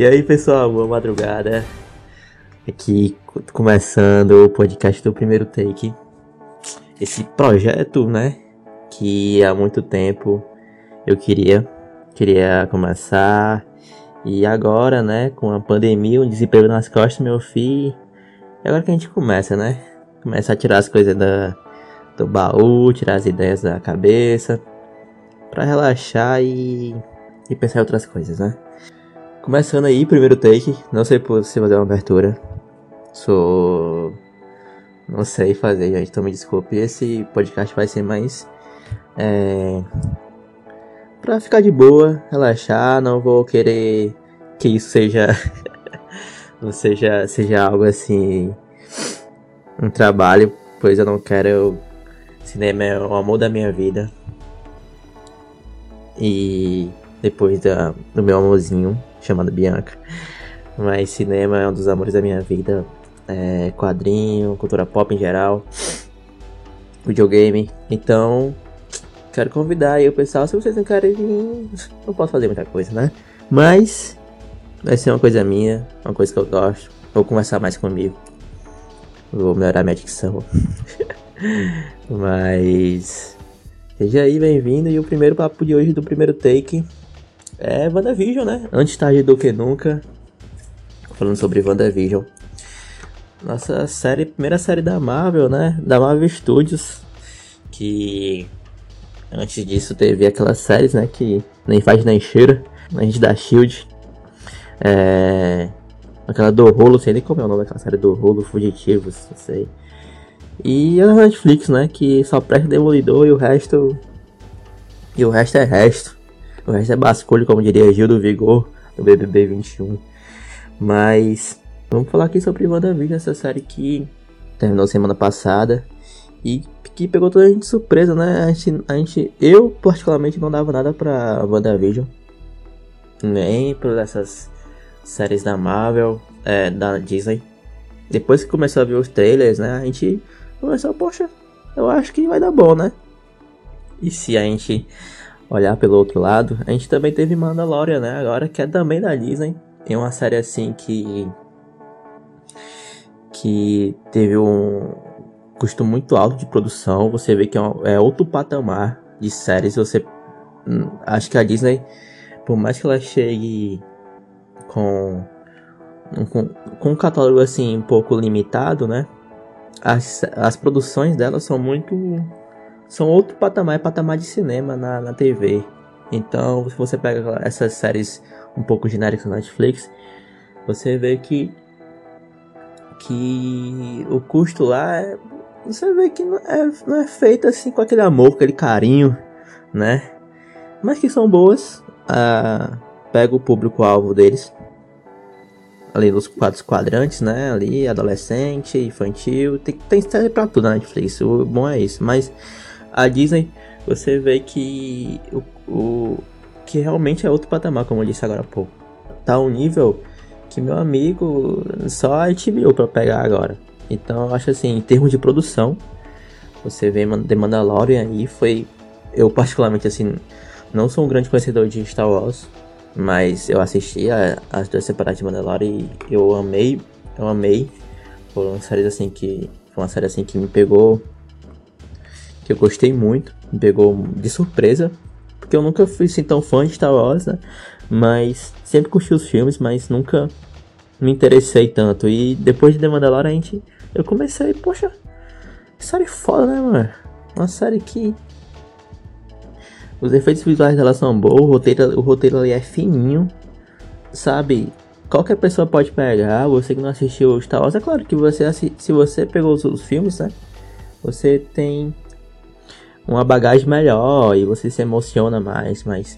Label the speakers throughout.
Speaker 1: E aí, pessoal, boa madrugada. Aqui começando o podcast do primeiro take. Esse projeto, né, que há muito tempo eu queria queria começar e agora, né, com a pandemia, um desemprego nas costas, meu filho. É agora que a gente começa, né? Começa a tirar as coisas da, do baú, tirar as ideias da cabeça, para relaxar e, e pensar em outras coisas, né? Começando aí, primeiro take. Não sei se fazer uma abertura. Sou. Não sei fazer, gente. Então me desculpe. Esse podcast vai ser mais. É. Pra ficar de boa, relaxar. Não vou querer que isso seja. não seja, seja algo assim. Um trabalho. Pois eu não quero. Cinema é o amor da minha vida. E depois da, do meu amorzinho chamada Bianca. Mas cinema é um dos amores da minha vida. É, quadrinho, cultura pop em geral, videogame. Então, quero convidar aí o pessoal. Se vocês não querem não posso fazer muita coisa, né? Mas vai ser uma coisa minha, uma coisa que eu gosto. Vou conversar mais comigo. Vou melhorar minha dicção. Mas. Seja aí bem-vindo. E o primeiro papo de hoje do primeiro take é WandaVision, né? Antes tarde do que nunca. Falando sobre WandaVision. Nossa série, primeira série da Marvel, né? Da Marvel Studios. Que antes disso teve aquelas séries, né? Que nem faz nem cheira. A gente da Shield. É. Aquela do rolo, sei nem como é o nome daquela série do rolo, Fugitivos, não sei. E a Netflix, né? Que só presta Demolidor e o resto. E o resto é resto. O resto é basculho, como diria Gil do Vigor, do BBB 21. Mas vamos falar aqui sobre WandaVision, essa série que terminou semana passada e que pegou toda a gente surpresa, né? A gente, a gente, eu particularmente não dava nada pra WandaVision, nem por essas séries da Marvel, é, da Disney. Depois que começou a ver os trailers, né? A gente começou, poxa, eu acho que vai dar bom, né? E se a gente olhar pelo outro lado, a gente também teve Mandalorian, né? Agora que é também da Disney. Tem uma série assim que que teve um custo muito alto de produção. Você vê que é, um, é outro patamar de séries. Você hum, acho que a Disney, por mais que ela chegue com com, com um catálogo assim um pouco limitado, né? As, as produções dela são muito são outro patamar, é patamar de cinema na, na TV. Então, se você pega essas séries um pouco genéricas na Netflix, você vê que que o custo lá é, você vê que não é, não é feito assim com aquele amor, aquele carinho, né? Mas que são boas. Ah, pega o público-alvo deles. Ali nos quatro quadrantes, né? Ali, adolescente, infantil. Tem, tem série pra tudo na Netflix. O bom é isso. Mas a Disney, você vê que o, o que realmente é outro patamar, como eu disse agora há pouco. Tá um nível que meu amigo só a HBO para pegar agora. Então eu acho assim, em termos de produção, você vê The Mandalorian aí foi eu particularmente assim não sou um grande conhecedor de Star Wars, mas eu assisti as duas temporadas de Mandalorian e eu amei, eu amei. Foram séries assim que foi uma série assim que me pegou que eu gostei muito, me pegou de surpresa, porque eu nunca fui assim tão fã de Star Wars, né? Mas sempre curti os filmes, mas nunca me interessei tanto. E depois de The Mandalorian, a gente, eu comecei, poxa, que série foda, né, mano? Uma série que os efeitos visuais dela são bons, o roteiro, o roteiro ali é fininho, sabe? Qualquer pessoa pode pegar, você que não assistiu Star Wars, é claro que você se você pegou os, os filmes, né? Você tem uma bagagem melhor e você se emociona mais, mas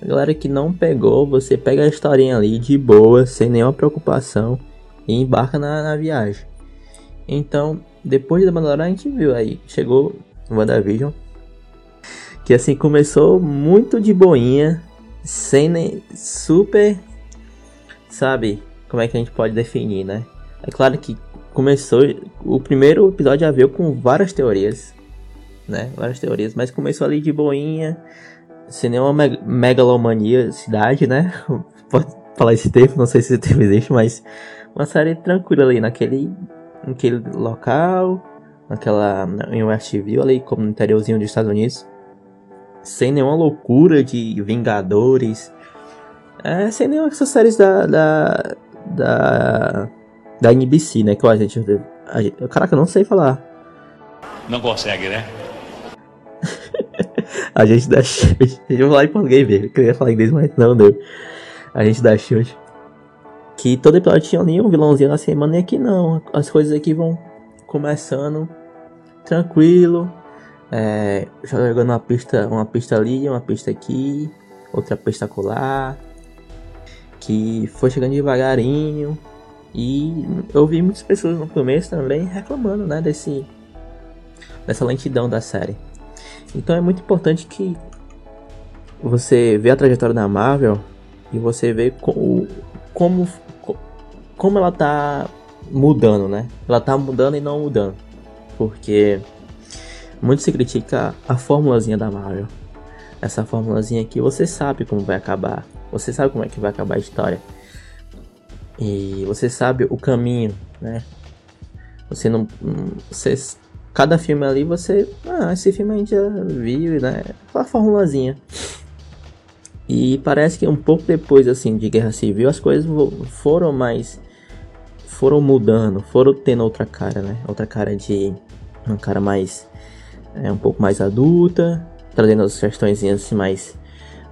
Speaker 1: a galera que não pegou, você pega a historinha ali de boa, sem nenhuma preocupação e embarca na, na viagem. Então, depois da Mandalorian a gente viu aí, chegou o WandaVision, que assim começou muito de boinha, sem nem super, sabe, como é que a gente pode definir, né? É claro que começou, o primeiro episódio já veio com várias teorias, né? Várias teorias, mas começou ali de boinha, sem nenhuma me megalomania cidade, né? falar esse termo, não sei se esse termo existe, mas uma série tranquila ali naquele, naquele local, naquela em Westview ali, como no interiorzinho dos Estados Unidos, sem nenhuma loucura de Vingadores, é, sem nenhuma dessas séries da, da, da, da NBC, né, que a gente, a gente, caraca, eu não sei falar.
Speaker 2: Não consegue, né?
Speaker 1: A gente da Shield. Eu vou falar em português mesmo. Eu queria falar inglês, mas não deu. A gente da Shield. Que todo episódio tinha ali um vilãozinho na semana e aqui não. As coisas aqui vão começando tranquilo. É, jogando uma pista, uma pista ali, uma pista aqui, outra pista colar. Que foi chegando devagarinho. E eu vi muitas pessoas no começo também reclamando, né, desse dessa lentidão da série. Então é muito importante que você vê a trajetória da Marvel e você vê como como ela tá mudando, né? Ela tá mudando e não mudando. Porque muito se critica a formulazinha da Marvel. Essa formulazinha aqui você sabe como vai acabar. Você sabe como é que vai acabar a história. E você sabe o caminho, né? Você não. Você cada filme ali você. Ah, esse filme a gente já viu, né? Aquela formulazinha. E parece que um pouco depois assim de Guerra Civil as coisas foram mais. foram mudando, foram tendo outra cara, né? Outra cara de. uma cara mais. É, um pouco mais adulta, trazendo as questões assim mais.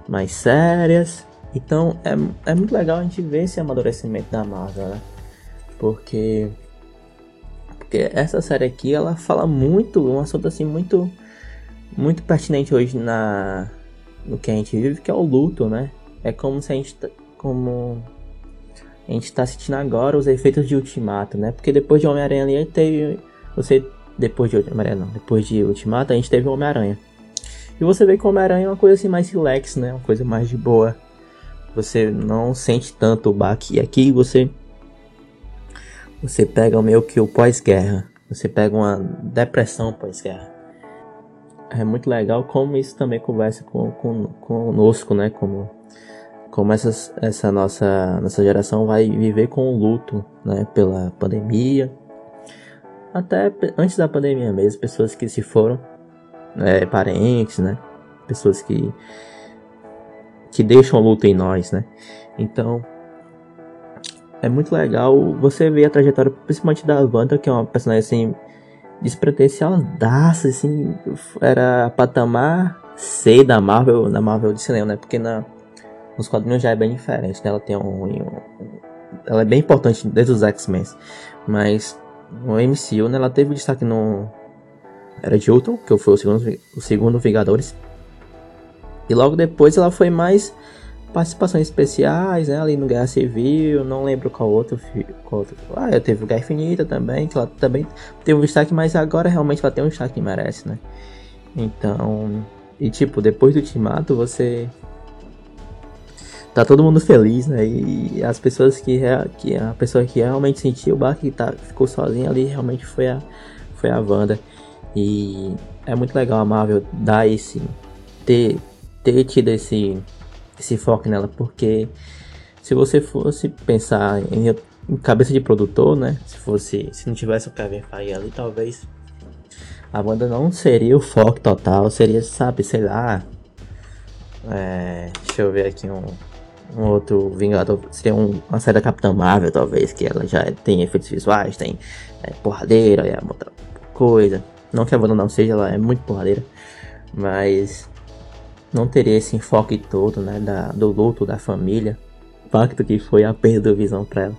Speaker 1: mais sérias. Então é, é muito legal a gente ver esse amadurecimento da Marvel, né? Porque porque essa série aqui, ela fala muito, um assunto assim muito muito pertinente hoje na no que a gente vive, que é o luto, né? É como se a gente como a gente tá sentindo agora os efeitos de Ultimato, né? Porque depois de Homem-Aranha ali teve você depois de Homem-Aranha não, depois de Ultimato a gente teve Homem-Aranha. E você vê que Homem-Aranha é uma coisa assim mais relax, né? Uma coisa mais de boa. Você não sente tanto o baque. E aqui você você pega meio que o pós-guerra. Você pega uma depressão pós-guerra. É muito legal como isso também conversa com, com, conosco, né? Como, como essas, essa nossa, nossa geração vai viver com o luto, né? Pela pandemia. Até antes da pandemia mesmo, pessoas que se foram, é, parentes, né? Pessoas que, que deixam luto em nós, né? Então, é muito legal você ver a trajetória, principalmente da Wanda, que é uma personagem assim despretensiosa, assim, era patamar C da Marvel, da Marvel de cinema, né? Porque na, nos quadrinhos já é bem diferente, né? Ela tem um, um ela é bem importante desde os X-Men, mas no MCU, né, ela teve destaque no era de Ultron, que foi o segundo, o segundo Vingadores. E logo depois ela foi mais participações especiais, né? Ali no Guerra Civil, não lembro qual outro, qual outro. Ah, teve o Guerra Infinita também, que ela também teve um destaque, mas agora realmente ela tem um destaque que merece, né? Então, e tipo, depois do Ultimato, você tá todo mundo feliz, né? E as pessoas que, que a pessoa que realmente sentiu o baque que tá, ficou sozinha ali realmente foi a foi a Wanda. E é muito legal a Marvel dar esse ter ter tido esse esse foco nela, porque se você fosse pensar em, em, cabeça de produtor, né? Se fosse, se não tivesse o Kevin Feige ali, talvez a banda não seria o foco total, seria, sabe, sei lá. É, deixa eu ver aqui um, um outro Vingador. Seria um, uma série da Capitã Marvel, talvez, que ela já tem efeitos visuais, tem é, porradeira, é outra coisa. Não que a banda não seja, ela é muito porradeira, mas não teria esse enfoque todo, né, da, do luto da família, impacto que foi a perda do Visão para ela.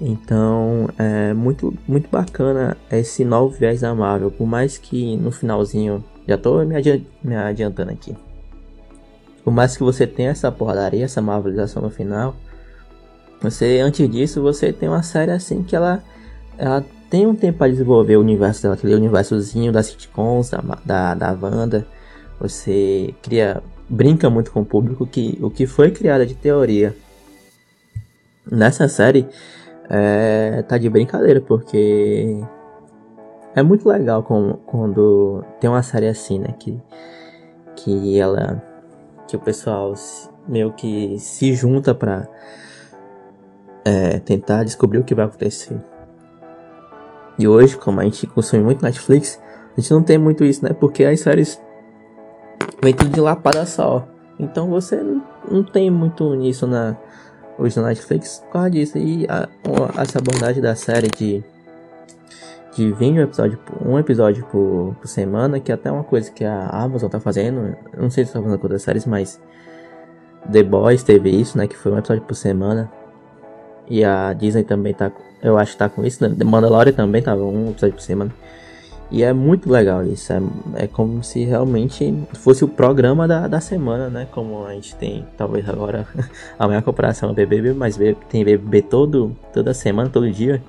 Speaker 1: Então, é muito, muito bacana esse novo viés da Marvel, por mais que no finalzinho, já tô me, adi me adiantando aqui, por mais que você tenha essa porradaria, essa marvelização no final, você, antes disso, você tem uma série assim que ela, ela tem um tempo para desenvolver o universo dela, aquele universozinho das sitcoms, da, da, da Wanda, você cria, brinca muito com o público que o que foi criado de teoria nessa série é, tá de brincadeira, porque é muito legal com, quando tem uma série assim, né? Que, que ela. que o pessoal meio que se junta pra, é, tentar descobrir o que vai acontecer. E hoje, como a gente consome muito Netflix, a gente não tem muito isso, né? Porque as séries vem tudo de lapada só. Então você não, tem muito nisso na hoje na Netflix por causa disso. E a, essa abordagem da série de de vir um episódio, um episódio por, por semana, que é até uma coisa que a Amazon tá fazendo. Não sei se tá fazendo com outras séries, mas The Boys teve isso, né? Que foi um episódio por semana. E a Disney também tá, eu acho que tá com isso. Né? The Mandalorian também tava um episódio por semana. E é muito legal isso. É, é como se realmente fosse o programa da, da semana, né? Como a gente tem, talvez agora, a maior comparação é BBB, mas tem BBB todo, toda semana, todo dia.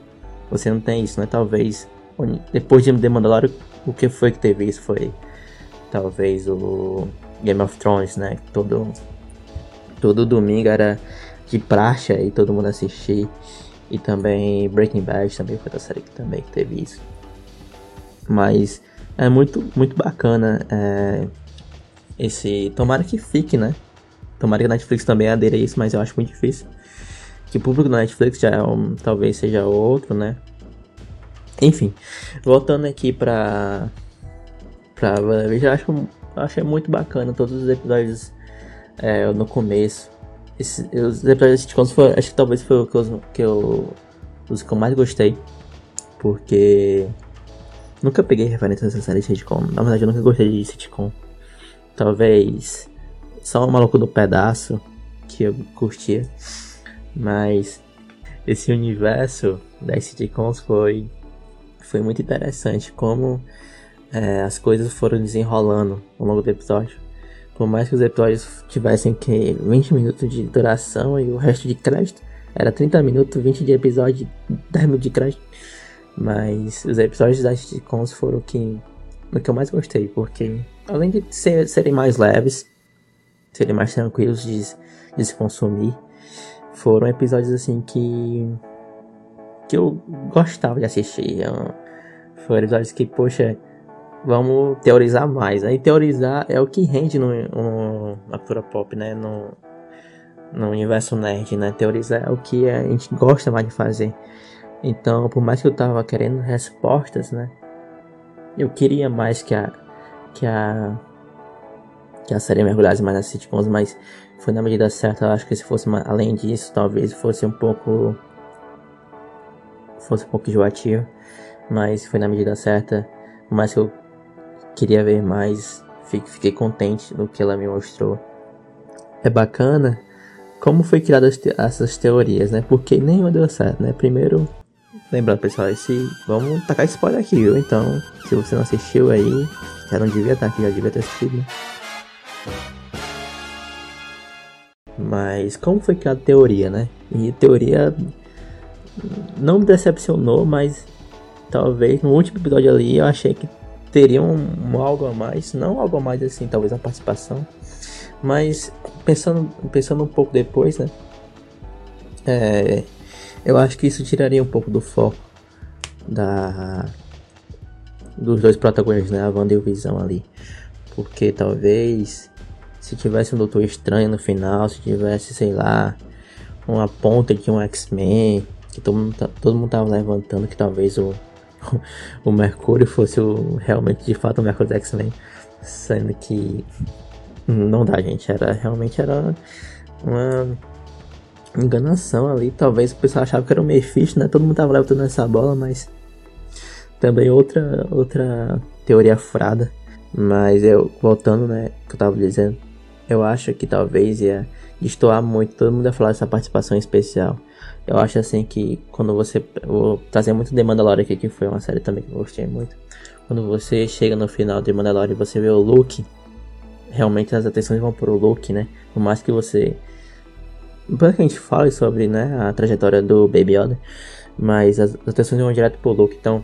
Speaker 1: Você não tem isso, né? Talvez depois de The Mandalorian, o que foi que teve isso? Foi talvez o Game of Thrones, né? Todo, todo domingo era de praxe e todo mundo assistir. E também Breaking Bad também foi da série que também teve isso. Mas é muito, muito bacana é, esse. Tomara que fique, né? Tomara que a Netflix também adere a isso, mas eu acho muito difícil. Que o público da Netflix já é um, talvez seja outro, né? Enfim, voltando aqui pra. pra eu já acho, achei muito bacana todos os episódios é, no começo. Esse, os episódios de foi, acho que talvez foi o que eu, que eu, os que eu mais gostei. Porque nunca peguei referência nessa série de sitcom. Na verdade, eu nunca gostei de sitcom. Talvez só o maluco do pedaço que eu curtia. Mas esse universo das sitcoms foi foi muito interessante como é, as coisas foram desenrolando ao longo do episódio. Por mais que os episódios tivessem que 20 minutos de duração e o resto de crédito, era 30 minutos, 20 de episódio, 10 minutos de crédito. Mas os episódios das sitcoms foram o que, o que eu mais gostei, porque além de ser, serem mais leves, serem mais tranquilos de, de se consumir, foram episódios assim que que eu gostava de assistir. Foram episódios que, poxa, vamos teorizar mais. Aí teorizar é o que rende no, no, na cultura pop, né? No, no universo nerd, né? Teorizar é o que a gente gosta mais de fazer. Então, por mais que eu tava querendo respostas, né? Eu queria mais que a que a que a série mergulhasse mais nas sitcoms, mas foi na medida certa. Eu acho que se fosse uma, além disso, talvez fosse um pouco fosse um pouco enjoativo, mas foi na medida certa. Mas eu queria ver mais, fiquei contente no que ela me mostrou. É bacana como foi criadas essas teorias, né? Porque nenhuma deu certo, né? Primeiro, lembrando pessoal, esse vamos tacar spoiler aqui, viu? Então, se você não assistiu aí, já não devia estar aqui, já devia ter assistido. Né? Mas como foi criada a teoria, né? E teoria não me decepcionou, mas talvez no último episódio ali eu achei que teria um, um, algo a mais, não algo a mais assim, talvez a participação, mas pensando, pensando um pouco depois, né? É, eu acho que isso tiraria um pouco do foco da dos dois protagonistas, né, a Wanda e o Visão ali, porque talvez se tivesse um Doutor Estranho no final, se tivesse, sei lá, uma ponta de um X-Men, que todo mundo, tá, todo mundo tava levantando que talvez o, o Mercúrio fosse o, realmente de fato o Mercúrio X-Men, sendo que não dá, gente, era realmente era uma enganação ali, talvez o pessoal achava que era o Mephisto, né? Todo mundo tava levantando essa bola, mas também outra outra teoria furada, mas eu voltando, né, que eu tava dizendo, eu acho que talvez ia destoar muito, todo mundo ia falar dessa participação especial. Eu acho assim que quando você. Vou trazer muito The Mandalorian aqui, que foi uma série também que eu gostei muito. Quando você chega no final de Mandalorian e você vê o Luke, realmente as atenções vão pro Luke, né? Por mais que você. Depois que a gente fale sobre né, a trajetória do Baby Yoda, mas as atenções vão direto pro Luke, então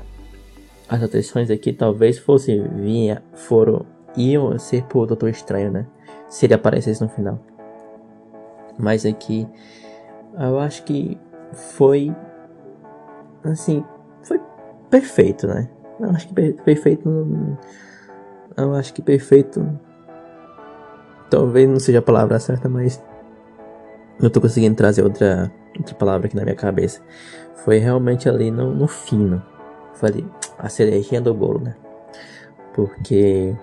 Speaker 1: as atenções aqui talvez fosse vinha, foram iam ser pro Doutor Estranho, né? Se ele aparecesse no final. Mas aqui eu acho que foi assim, foi perfeito, né? Eu acho que perfeito eu acho que perfeito talvez não seja a palavra certa, mas eu tô conseguindo trazer outra outra palavra aqui na minha cabeça. Foi realmente ali no, no fino. Falei, a cerejinha do bolo, né? Porque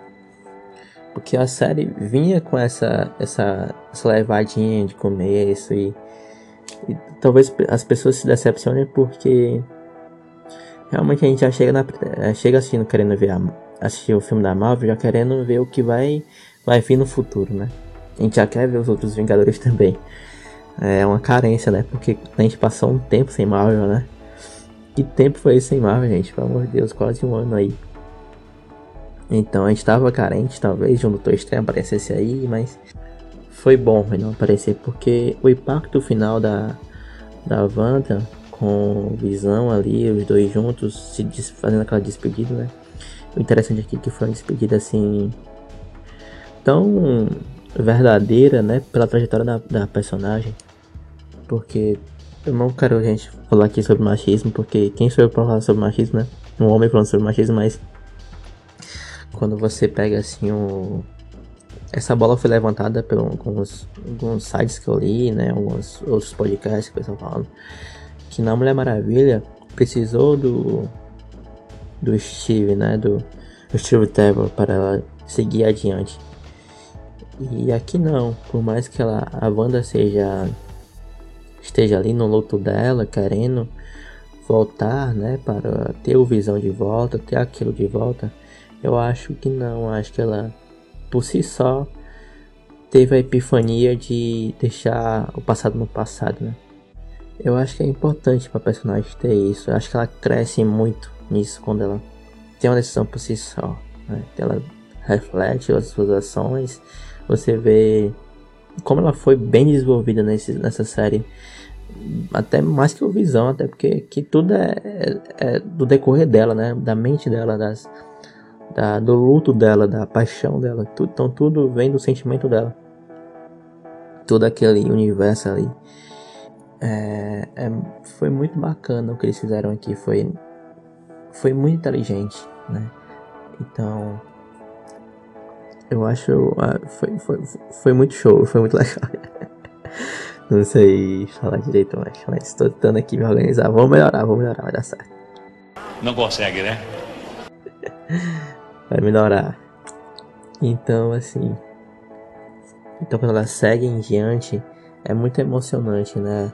Speaker 1: porque a série vinha com essa essa, essa levadinha de começo e, e talvez as pessoas se decepcionem porque realmente a gente já chega na é, chega assistindo querendo ver a, assistir o filme da Marvel já querendo ver o que vai vai vir no futuro, né? A gente já quer ver os outros Vingadores também. É uma carência, né? Porque a gente passou um tempo sem Marvel, né? Que tempo foi esse sem Marvel, gente? Pelo amor de Deus, quase um ano aí. Então a gente tava carente, talvez, de um Doutor Estranho aparecesse aí, mas foi bom ele não aparecer, porque o impacto final da, da Wanda com Visão ali, os dois juntos, se fazendo aquela despedida, né? O interessante aqui é que foi uma despedida assim tão verdadeira, né? Pela trajetória da, da personagem. Porque eu não quero gente falar aqui sobre machismo, porque quem sou eu pra falar sobre machismo, né? Um homem falando sobre machismo, mas quando você pega assim um. Essa bola foi levantada por alguns, alguns sites que eu li, né? Alguns outros podcasts que estão falando. Que na Mulher Maravilha precisou do. Do Steve, né? Do, do Steve Trevor para ela seguir adiante. E aqui não, por mais que ela, a Wanda seja esteja ali no luto dela, querendo voltar, né, para ter o visão de volta, ter aquilo de volta, eu acho que não, acho que ela por si só teve a epifania de deixar o passado no passado, né? Eu acho que é importante para personagem ter isso. Eu acho que ela cresce muito nisso quando ela tem uma decisão por si só. Né? Ela reflete as suas ações. Você vê como ela foi bem desenvolvida nesse, nessa série. Até mais que o Visão, até porque que tudo é, é, é do decorrer dela, né? Da mente dela, das, da, do luto dela, da paixão dela. Tudo, então tudo vem do sentimento dela. Todo aquele universo ali. É, é, foi muito bacana o que eles fizeram aqui. Foi, foi muito inteligente, né? Então, eu acho. Ah, foi, foi, foi muito show, foi muito legal. Não sei falar direito, mas, mas estou tentando aqui me organizar. Vamos melhorar, vamos melhorar, vai dar certo.
Speaker 2: Não consegue, né?
Speaker 1: vai melhorar. Então, assim. Então, quando ela segue em diante, é muito emocionante, né?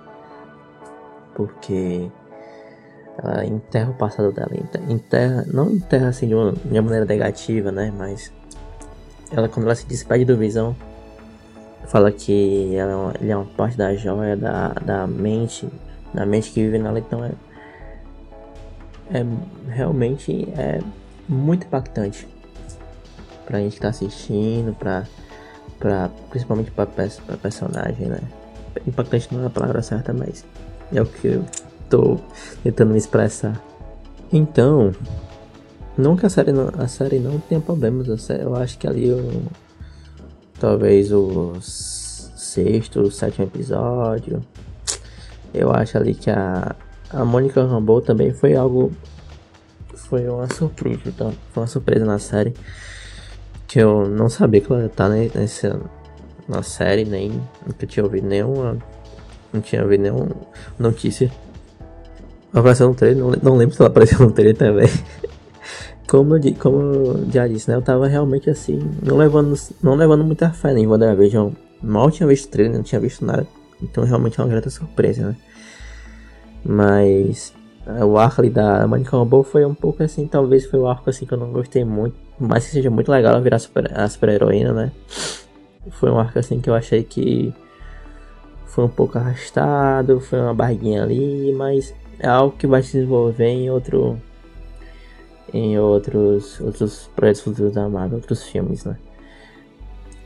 Speaker 1: Porque ela enterra o passado dela. Enterra, não enterra assim de uma, de uma maneira negativa, né? Mas ela, quando ela se despede do Visão, fala que ela é ele é uma parte da joia, da, da mente, da mente que vive nela. Então, é, é realmente é muito impactante pra gente que tá assistindo, pra, pra, principalmente pra, pra personagem, né? Impactante não é a palavra certa, mas é o que eu tô tentando me expressar. Então, não que a série não, a série não tenha problemas, série, eu acho que ali o, talvez o sexto, sétimo episódio, eu acho ali que a, a Mônica Rambeau também foi algo foi uma surpresa, então, foi uma surpresa na série. Que eu não sabia que ela tá nessa, na série, nem nunca tinha ouvido nenhuma. Não tinha ouvido nenhuma notícia. Ela apareceu no trailer, não, não lembro se ela apareceu no trailer também. como, eu, como eu já disse, né? Eu tava realmente assim, não levando, não levando muita fé em WandaVision. Mal tinha visto trailer, não tinha visto nada. Então realmente é uma grata surpresa, né? Mas é, o arco ali da Monica Rambeau foi um pouco assim, talvez foi o arco assim que eu não gostei muito, mas que seja muito legal ela virar super, a super heroína, né? Foi um arco assim que eu achei que foi um pouco arrastado, foi uma barriguinha ali, mas é algo que vai se desenvolver em outro em outros outros projetos futuros da Marvel, outros filmes, né?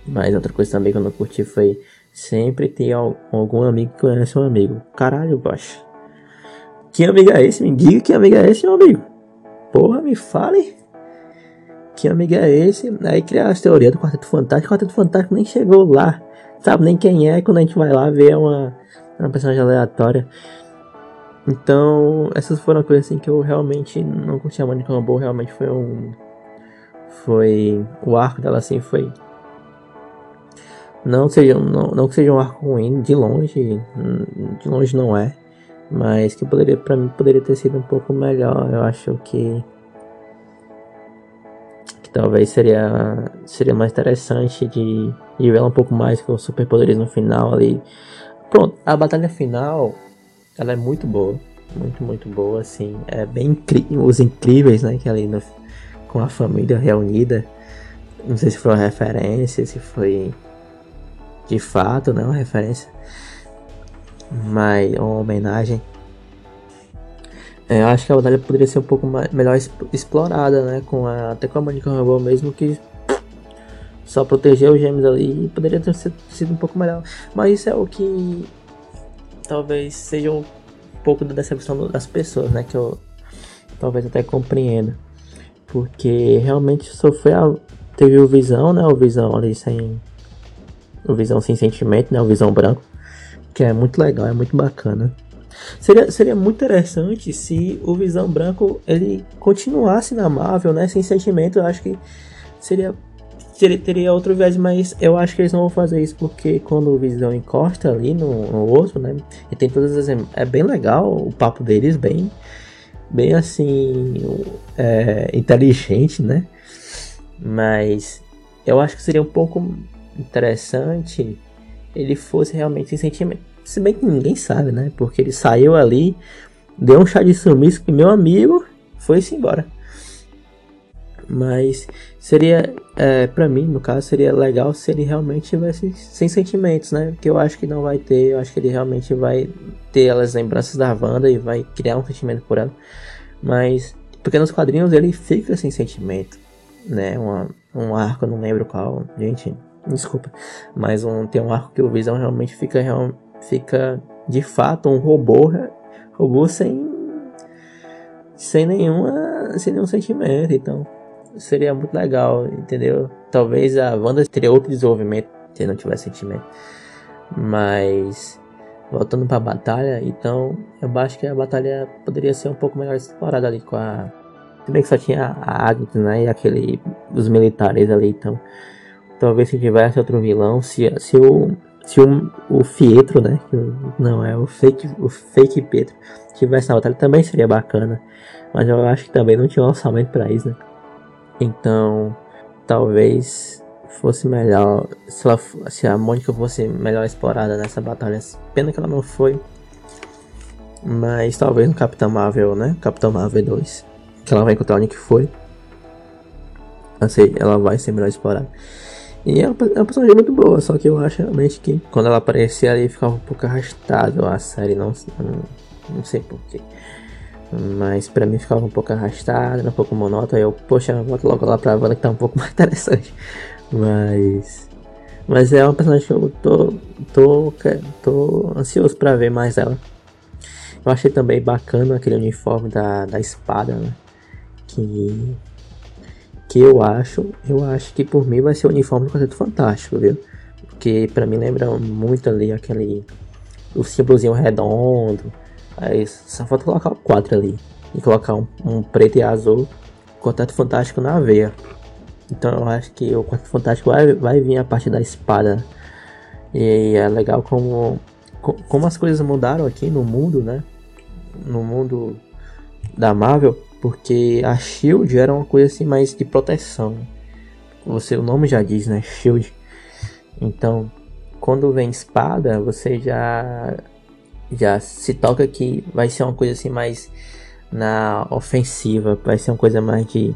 Speaker 1: Mas outra coisa também que eu não curti foi sempre ter algum amigo que conhece um amigo. Caralho, baixo. Que amigo é esse? Me diga que amigo é esse, meu amigo. Porra, me fale. Que amigo é esse? Aí criar as teorias do Quarteto Fantástico. O Quarteto Fantástico nem chegou lá. Sabe nem quem é. Quando a gente vai lá ver uma, uma personagem aleatória. Então, essas foram coisas assim que eu realmente não curti a Monica Rambeau. Realmente foi um. Foi. O arco dela assim foi. Não, seja, não, não que seja um arco ruim, de longe, de longe não é. Mas que poderia, para mim, poderia ter sido um pouco melhor. Eu acho que que talvez seria seria mais interessante de, de ver um pouco mais com os superpoderes no final ali. Pronto, a batalha final, ela é muito boa, muito muito boa, assim, é bem incrível, os incríveis, né, que ali no, com a família reunida. Não sei se foi uma referência, se foi de fato, né, uma referência, mas uma homenagem. É, eu acho que a batalha poderia ser um pouco mais, melhor explorada, né, com a, até com a Monica Rambeau mesmo que só proteger os gêmeos ali poderia ter sido um pouco melhor. Mas isso é o que talvez seja um pouco da decepção das pessoas, né, que eu talvez até compreenda. Porque realmente só foi a. Teve o Visão, né? O Visão ali sem. O Visão sem sentimento, né? O Visão branco. Que é muito legal, é muito bacana. Seria, seria muito interessante se o Visão Branco ele continuasse na Marvel, né? Sem sentimento, eu acho que seria. Teria, teria outro viés, mas eu acho que eles não vão fazer isso porque quando o Visão encosta ali no, no outro, né? E tem todas as. É bem legal o papo deles, bem bem assim é, inteligente, né? Mas eu acho que seria um pouco interessante ele fosse realmente sentimento. Se bem que ninguém sabe, né? Porque ele saiu ali, deu um chá de sumiço com meu amigo, foi-se embora. Mas seria, é, para mim, no caso, seria legal se ele realmente tivesse sem sentimentos, né? Porque eu acho que não vai ter, eu acho que ele realmente vai ter as lembranças da Wanda e vai criar um sentimento por ela. Mas, porque nos quadrinhos ele fica sem sentimento, né? Uma, um arco, não lembro qual, gente, desculpa. Mas um, tem um arco que o Visão realmente fica, real, fica de fato um robô, robô sem, sem nenhuma, sem nenhum sentimento, então seria muito legal, entendeu? Talvez a Wanda teria outro desenvolvimento se não tivesse sentimento. Mas voltando para a batalha, então eu acho que a batalha poderia ser um pouco melhor explorada ali com a se bem que só tinha a Agnes, né, e aquele os militares ali, então talvez se tivesse outro vilão, se se o se o, o Fietro, né, que não é o fake o fake Pietro, tivesse na batalha também seria bacana, mas eu acho que também não tinha orçamento para isso, né? Então, talvez fosse melhor se, ela, se a Mônica fosse melhor explorada nessa batalha. Pena que ela não foi. Mas talvez no Capitão Marvel, né? Capitão Marvel 2. Que ela vai encontrar o Nick Fury. Assim, ela vai ser melhor explorada. E é uma, é uma personagem muito boa, só que eu acho realmente que quando ela aparecia ali ficava um pouco arrastado a série, não, não, não sei porquê. Mas pra mim ficava um pouco arrastado, um pouco monótono. Aí eu, poxa, volto logo lá pra Wanda que tá um pouco mais interessante. Mas. Mas é uma personagem que eu tô. tô, tô ansioso pra ver mais ela. Eu achei também bacana aquele uniforme da, da espada, né? Que. Que eu acho. Eu acho que por mim vai ser o uniforme do Quarteto Fantástico, viu? Porque pra mim lembra muito ali aquele. O símbolozinho redondo Aí só falta colocar o 4 ali. E colocar um, um preto e azul. Quarteto Fantástico na veia. Então eu acho que o Quarteto Fantástico vai, vai vir a partir da espada. E é legal como, como as coisas mudaram aqui no mundo, né? No mundo da Marvel. Porque a Shield era uma coisa assim mais de proteção. Você, o nome já diz, né? Shield. Então, quando vem espada, você já já se toca que vai ser uma coisa assim mais na ofensiva, vai ser uma coisa mais de,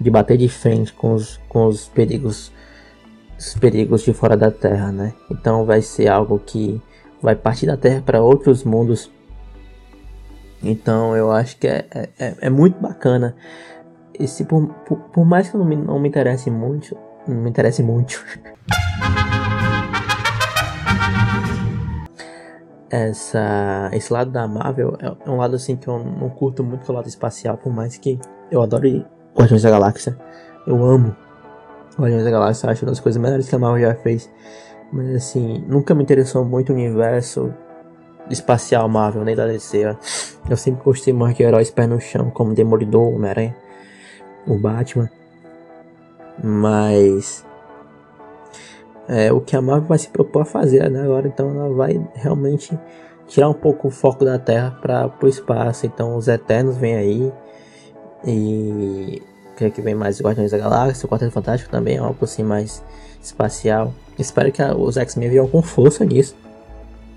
Speaker 1: de bater de frente com os, com os perigos os perigos de fora da Terra, né? Então vai ser algo que vai partir da Terra para outros mundos. Então eu acho que é, é, é, é muito bacana. Esse, por, por, por mais que não me, não me interesse muito, não me interesse muito. essa esse lado da Marvel é, é, um lado assim que eu não curto muito que é o lado espacial, por mais que eu adore Guardiões da Galáxia. Eu amo Guardiões da Galáxia, acho uma das coisas melhores que a Marvel já fez. Mas assim, nunca me interessou muito o universo espacial Marvel, nem da DC. Eu sempre gostei mais de heróis pé no chão, como Demolidor, Homem-Aranha, o Batman. Mas é o que a Marvel vai se propor a fazer né, agora. Então ela vai realmente tirar um pouco o foco da Terra para o espaço. Então os Eternos vêm aí. E creio que vem mais Guardiões da Galáxia, o Quarteto Fantástico também, é algo assim mais espacial. Espero que a, os X-Men venham com força nisso.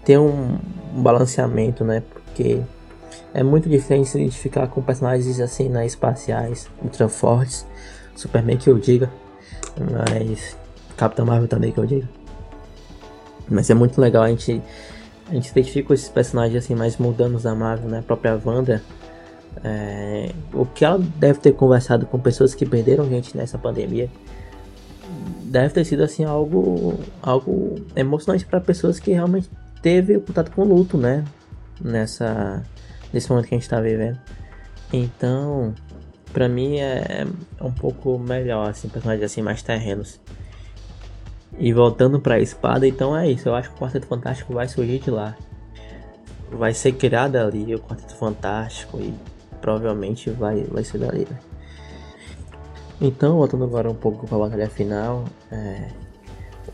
Speaker 1: Ter um, um, balanceamento, né? Porque é muito diferente se identificar com personagens assim, né, espaciais, ultra fortes. Superman que eu diga. Mas Capitão Marvel também que eu digo. Mas é muito legal a gente a gente identifica esses personagens assim mais mudanos da Marvel, né? A própria Wanda, é, o que ela deve ter conversado com pessoas que perderam gente nessa pandemia deve ter sido assim algo algo emocionante para pessoas que realmente teve contato com luto, né? Nessa nesse momento que a gente está vivendo. Então, para mim é, é, um pouco melhor assim, personagens assim mais terrenos. E voltando para a espada, então é isso. Eu acho que o Quarteto Fantástico vai surgir de lá. Vai ser criado ali o Quarteto Fantástico e provavelmente vai, vai ser dali, né? Então, voltando agora um pouco para a batalha final, é,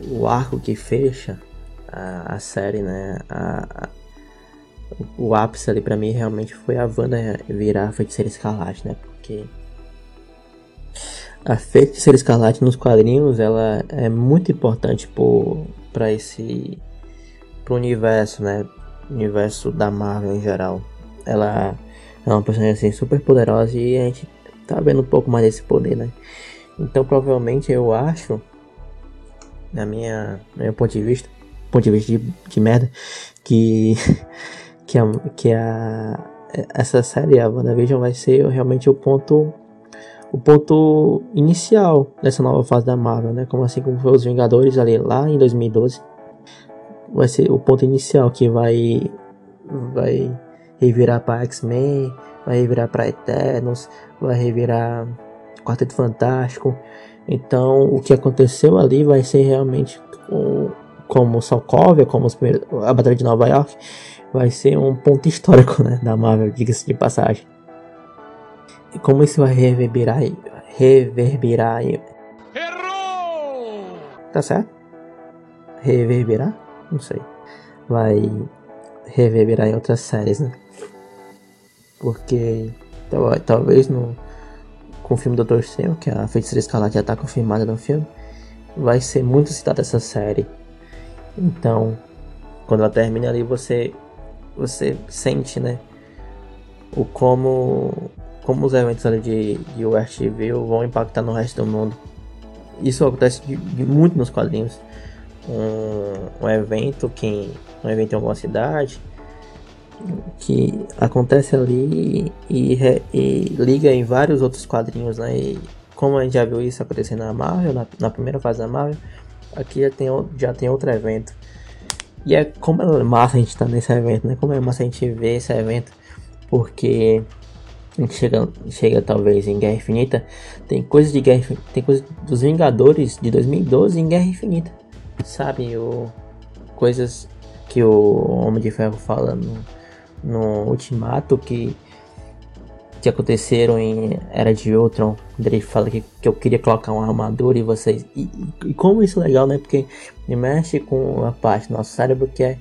Speaker 1: o arco que fecha a, a série, né? A, a, o ápice ali para mim realmente foi a Wanda virar a feiticeira escarlate, né? Porque a Feiticeira Escarlate nos quadrinhos ela é muito importante para esse pro universo, né? Universo da Marvel em geral. Ela é uma personagem assim super poderosa e a gente tá vendo um pouco mais desse poder, né? Então provavelmente eu acho, na minha, no meu ponto de vista, ponto de vista de, de merda, que que a, que a essa série a WandaVision vai ser realmente o ponto o ponto inicial dessa nova fase da Marvel, né? Como assim como foi os Vingadores ali lá em 2012. Vai ser o ponto inicial que vai vai revirar para X-Men, vai revirar para Eternos, vai revirar Quarteto Fantástico. Então, o que aconteceu ali vai ser realmente um, como Sokovia, como a Batalha de Nova York, vai ser um ponto histórico né, da Marvel, diga-se de passagem. E como isso vai reverberar reverberar Errou! Tá certo? Reverberar? Não sei. Vai reverberar em outras séries, né? Porque talvez no com o filme Doutor Estranho, que a Feiticeira Escarlate já tá confirmada no filme, vai ser muito citada essa série. Então, quando ela termina ali, você você sente, né, o como como os eventos de, de Westview vão impactar no resto do mundo. Isso acontece de, de muito nos quadrinhos. Um, um, evento que um evento em alguma cidade que acontece ali e, e, liga em vários outros quadrinhos, né? E como a gente já viu isso acontecendo na Marvel, na, na primeira fase da Marvel, aqui já tem, já tem outro evento. E é como é massa a gente estar tá nesse evento, né? Como é massa a gente ver esse evento, porque a gente chega, chega talvez em Guerra Infinita, tem coisas de Guerra tem coisas dos Vingadores de 2012 em Guerra Infinita, sabe? O, coisas que o Homem de Ferro fala no, no Ultimato que que aconteceram em Era de Ultron, ele fala que, que eu queria colocar uma armadura e vocês. E, e, como isso é legal, né? Porque me mexe com a parte do nosso cérebro que é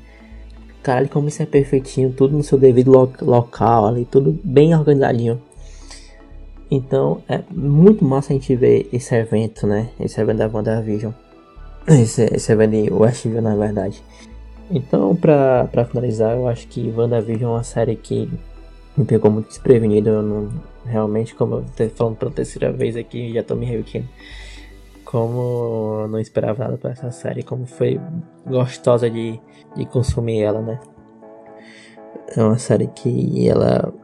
Speaker 1: Caralho, como isso é perfeitinho, tudo no seu devido lo local ali, tudo bem organizadinho. Então é muito massa a gente ver esse evento, né? Esse evento da WandaVision. Esse, esse evento de Westview, na verdade. Então, pra, pra finalizar, eu acho que WandaVision é uma série que me pegou muito desprevenido. Eu não, realmente, como eu tô falando pela terceira vez aqui, já tô me repetindo como eu não esperava nada para essa série, como foi gostosa de, de consumir ela, né? É uma série que ela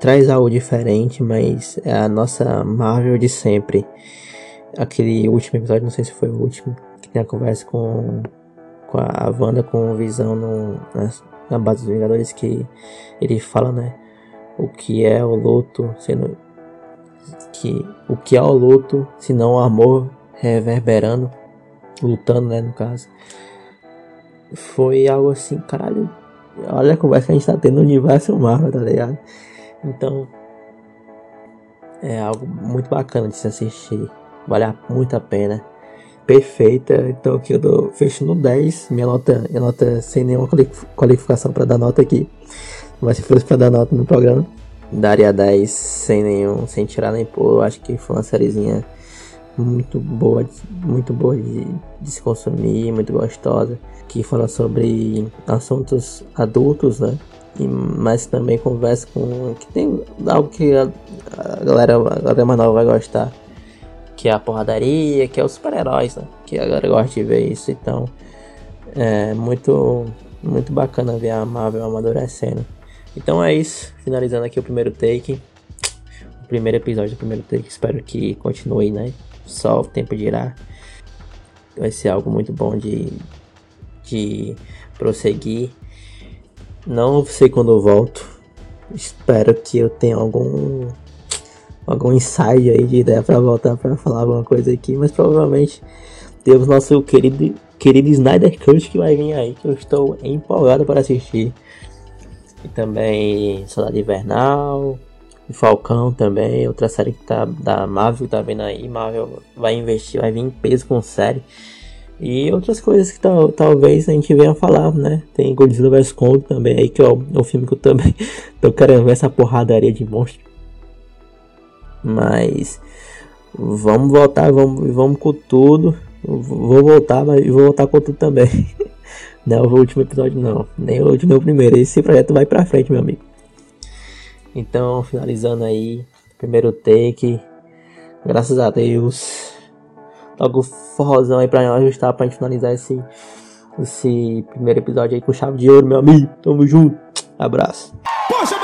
Speaker 1: traz algo diferente, mas é a nossa Marvel de sempre. Aquele último episódio, não sei se foi o último, que tem a conversa com, com a Wanda com Visão no, na, na base dos Vingadores, que ele fala, né? O que é o luto sendo que o que é o luto, se não o amor reverberando, lutando, né, no caso. Foi algo assim, caralho. Olha a conversa que a gente tá tendo no universo Marvel, tá ligado? Então, é algo muito bacana de se assistir. Vale muito a pena. perfeita. Então aqui eu dou fecho no 10. Minha nota, minha nota sem nenhuma qualificação para dar nota aqui. Mas se fosse para dar nota no programa, daria 10 sem nenhum, sem tirar nem pôr. Eu acho que foi uma sériezinha muito boa, muito boa de, de se consumir, muito gostosa. Que fala sobre assuntos adultos, né? E, mas também conversa com. que tem algo que a, a galera, a galera mais nova vai gostar que é a porradaria, que é os super-heróis, né? Que a galera gosta de ver isso, então é muito, muito bacana ver a Marvel amadurecendo. Então é isso, finalizando aqui o primeiro take, o primeiro episódio do primeiro take, espero que continue, né? Só o tempo dirá. Vai ser algo muito bom de, de prosseguir. Não sei quando eu volto. Espero que eu tenha algum algum insight aí de ideia para voltar para falar alguma coisa aqui, mas provavelmente temos nosso querido, querido Snyder Cut que vai vir aí, que eu estou empolgado para assistir. E também Soldado Invernal, Falcão também, outra série que tá da Marvel tá vindo aí, Marvel vai investir, vai vir em peso com série. E outras coisas que tal, talvez a gente venha falar, né? Tem Godzilla vs Kong também aí, que é o, é o filme que eu também tô querendo ver essa porradaria de monstro. Mas vamos voltar, vamos, vamos com tudo. Vou voltar, mas vou voltar com tudo também. não é o último episódio não, nem o último, nem o primeiro. Esse projeto vai pra frente, meu amigo. Então, finalizando aí, primeiro take. Graças a Deus. Logo forrozão aí pra ajustar pra gente finalizar esse, esse primeiro episódio aí com chave de ouro, meu amigo. Tamo junto. Abraço. Poxa!